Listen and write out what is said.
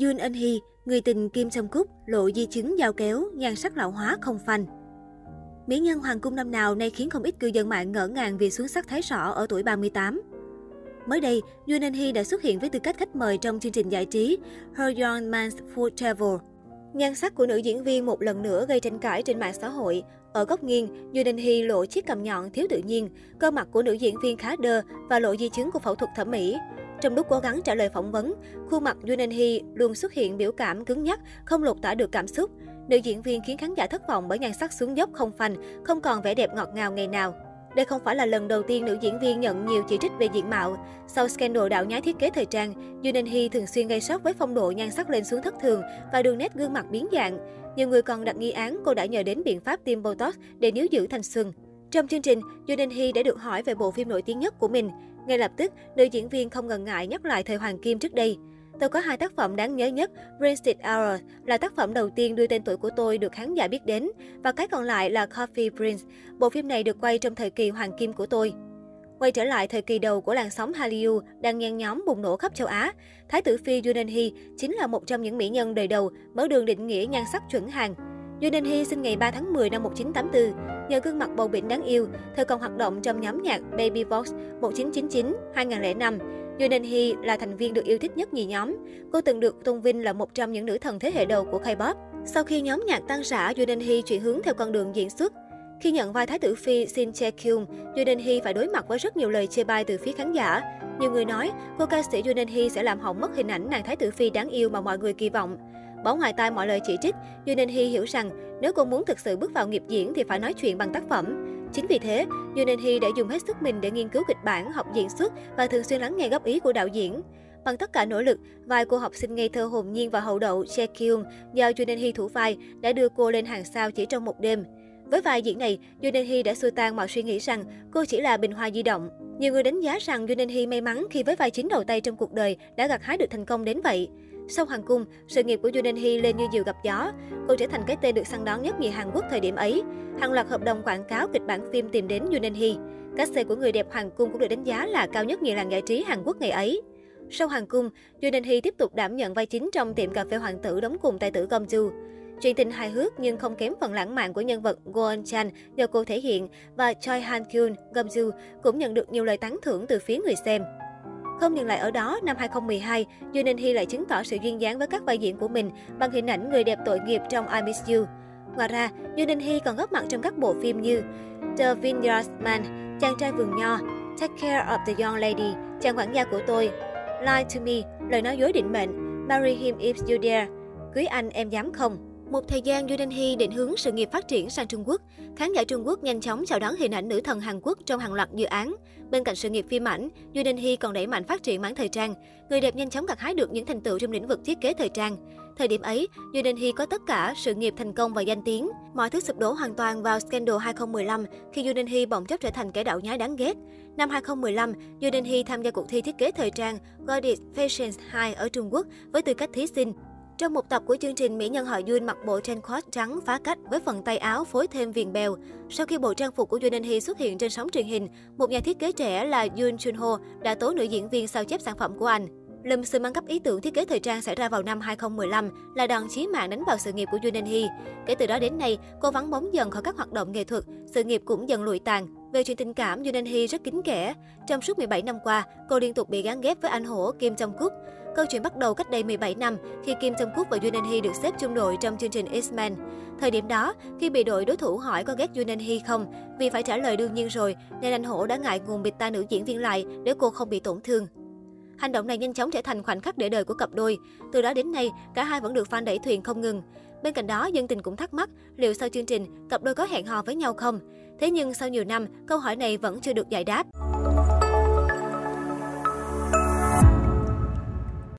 Yoon Eun Hee, người tình Kim Jong Kook, lộ di chứng dao kéo, nhan sắc lão hóa không phanh. Mỹ nhân hoàng cung năm nào nay khiến không ít cư dân mạng ngỡ ngàng vì xuống sắc thái sọ ở tuổi 38. Mới đây, Yoon Eun Hee đã xuất hiện với tư cách khách mời trong chương trình giải trí Her Young Man's Food Travel. Nhan sắc của nữ diễn viên một lần nữa gây tranh cãi trên mạng xã hội. Ở góc nghiêng, Yoon Eun Hee lộ chiếc cằm nhọn thiếu tự nhiên, cơ mặt của nữ diễn viên khá đơ và lộ di chứng của phẫu thuật thẩm mỹ. Trong lúc cố gắng trả lời phỏng vấn, khuôn mặt Yoon Eun Hee luôn xuất hiện biểu cảm cứng nhắc, không lột tả được cảm xúc. Nữ diễn viên khiến khán giả thất vọng bởi nhan sắc xuống dốc không phanh, không còn vẻ đẹp ngọt ngào ngày nào. Đây không phải là lần đầu tiên nữ diễn viên nhận nhiều chỉ trích về diện mạo. Sau scandal đạo nhái thiết kế thời trang, Yoon Eun Hee thường xuyên gây sốc với phong độ nhan sắc lên xuống thất thường và đường nét gương mặt biến dạng. Nhiều người còn đặt nghi án cô đã nhờ đến biện pháp tiêm Botox để níu giữ thanh xuân. Trong chương trình, Yoon Eun Hee đã được hỏi về bộ phim nổi tiếng nhất của mình. Ngay lập tức, nữ diễn viên không ngần ngại nhắc lại thời Hoàng Kim trước đây. Tôi có hai tác phẩm đáng nhớ nhất, Wasted Hour là tác phẩm đầu tiên đưa tên tuổi của tôi được khán giả biết đến, và cái còn lại là Coffee Prince. Bộ phim này được quay trong thời kỳ hoàng kim của tôi. Quay trở lại thời kỳ đầu của làn sóng Hallyu đang nhen nhóm bùng nổ khắp châu Á, Thái tử Phi Yunan Hee chính là một trong những mỹ nhân đời đầu mở đường định nghĩa nhan sắc chuẩn hàng. Duy Ninh Hy sinh ngày 3 tháng 10 năm 1984. Nhờ gương mặt bầu bĩnh đáng yêu, thời còn hoạt động trong nhóm nhạc Baby Vox 1999-2005. Duy Ninh Hy là thành viên được yêu thích nhất nhì nhóm. Cô từng được tôn vinh là một trong những nữ thần thế hệ đầu của K-pop. Sau khi nhóm nhạc tan rã, Duy Ninh Hy chuyển hướng theo con đường diễn xuất. Khi nhận vai Thái tử Phi Shin Che Kyung, Yoon Hee phải đối mặt với rất nhiều lời chê bai từ phía khán giả. Nhiều người nói cô ca sĩ Yoon Hee sẽ làm hỏng mất hình ảnh nàng Thái tử Phi đáng yêu mà mọi người kỳ vọng. Bỏ ngoài tai mọi lời chỉ trích, Yoon Hee hiểu rằng nếu cô muốn thực sự bước vào nghiệp diễn thì phải nói chuyện bằng tác phẩm. Chính vì thế, Yoon Hee đã dùng hết sức mình để nghiên cứu kịch bản, học diễn xuất và thường xuyên lắng nghe góp ý của đạo diễn. Bằng tất cả nỗ lực, vai cô học sinh ngây thơ hồn nhiên và hậu đậu Che Kyung do Yoon Hee thủ vai đã đưa cô lên hàng sao chỉ trong một đêm. Với vai diễn này, Yoon Hee đã xua tan mọi suy nghĩ rằng cô chỉ là bình hoa di động. Nhiều người đánh giá rằng Yoon Hee may mắn khi với vai chính đầu tay trong cuộc đời đã gặt hái được thành công đến vậy. Sau Hoàng Cung, sự nghiệp của Yoon Hee lên như diều gặp gió. Cô trở thành cái tên được săn đón nhất nhì Hàn Quốc thời điểm ấy. Hàng loạt hợp đồng quảng cáo kịch bản phim tìm đến Yoon Hee. Các xe của người đẹp Hoàng Cung cũng được đánh giá là cao nhất nhì làng giải trí Hàn Quốc ngày ấy. Sau Hoàng Cung, Yoon Hee tiếp tục đảm nhận vai chính trong tiệm cà phê hoàng tử đóng cùng tài tử Gom Ju. Chuyện tình hài hước nhưng không kém phần lãng mạn của nhân vật Goon Chan do cô thể hiện và Choi Han Kyun, Gom Joo cũng nhận được nhiều lời tán thưởng từ phía người xem. Không dừng lại ở đó, năm 2012, Yoon Hee lại chứng tỏ sự duyên dáng với các vai diễn của mình bằng hình ảnh người đẹp tội nghiệp trong I Miss You. Ngoài ra, Yoon Hee còn góp mặt trong các bộ phim như The Vineyard Man, Chàng trai vườn nho, Take Care of the Young Lady, Chàng quản gia của tôi, Lie to Me, Lời nói dối định mệnh, Marry Him If You Dare, Cưới anh em dám không. Một thời gian, Yoon Hee định hướng sự nghiệp phát triển sang Trung Quốc. Khán giả Trung Quốc nhanh chóng chào đón hình ảnh nữ thần Hàn Quốc trong hàng loạt dự án. Bên cạnh sự nghiệp phim ảnh, Yoon Hee còn đẩy mạnh phát triển mảng thời trang. Người đẹp nhanh chóng gặt hái được những thành tựu trong lĩnh vực thiết kế thời trang. Thời điểm ấy, Yoon Hee có tất cả sự nghiệp thành công và danh tiếng. Mọi thứ sụp đổ hoàn toàn vào scandal 2015 khi Yoon Hee bỗng chốc trở thành kẻ đạo nhái đáng ghét. Năm 2015, Yoon Hee tham gia cuộc thi thiết kế thời trang Goddess Fashion 2 ở Trung Quốc với tư cách thí sinh. Trong một tập của chương trình, mỹ nhân họ Yun mặc bộ trang cross trắng phá cách với phần tay áo phối thêm viền bèo. Sau khi bộ trang phục của Yoon Hee xuất hiện trên sóng truyền hình, một nhà thiết kế trẻ là Yun Chun Ho đã tố nữ diễn viên sao chép sản phẩm của anh. Lùm xùm ăn cắp ý tưởng thiết kế thời trang xảy ra vào năm 2015 là đòn chí mạng đánh vào sự nghiệp của Yoon Hee. Kể từ đó đến nay, cô vắng bóng dần khỏi các hoạt động nghệ thuật, sự nghiệp cũng dần lụi tàn. Về chuyện tình cảm, Yoon Hee rất kín kẽ. Trong suốt 17 năm qua, cô liên tục bị gán ghép với anh hổ Kim Jong Kook. Câu chuyện bắt đầu cách đây 17 năm khi Kim Jong Kook và Yoon Hee được xếp chung đội trong chương trình X-Men. Thời điểm đó, khi bị đội đối thủ hỏi có ghét Yoon Hee không, vì phải trả lời đương nhiên rồi, nên anh hổ đã ngại ngùng bịt tai nữ diễn viên lại để cô không bị tổn thương. Hành động này nhanh chóng trở thành khoảnh khắc để đời của cặp đôi. Từ đó đến nay, cả hai vẫn được fan đẩy thuyền không ngừng. Bên cạnh đó, dân tình cũng thắc mắc liệu sau chương trình, cặp đôi có hẹn hò với nhau không? Thế nhưng sau nhiều năm, câu hỏi này vẫn chưa được giải đáp.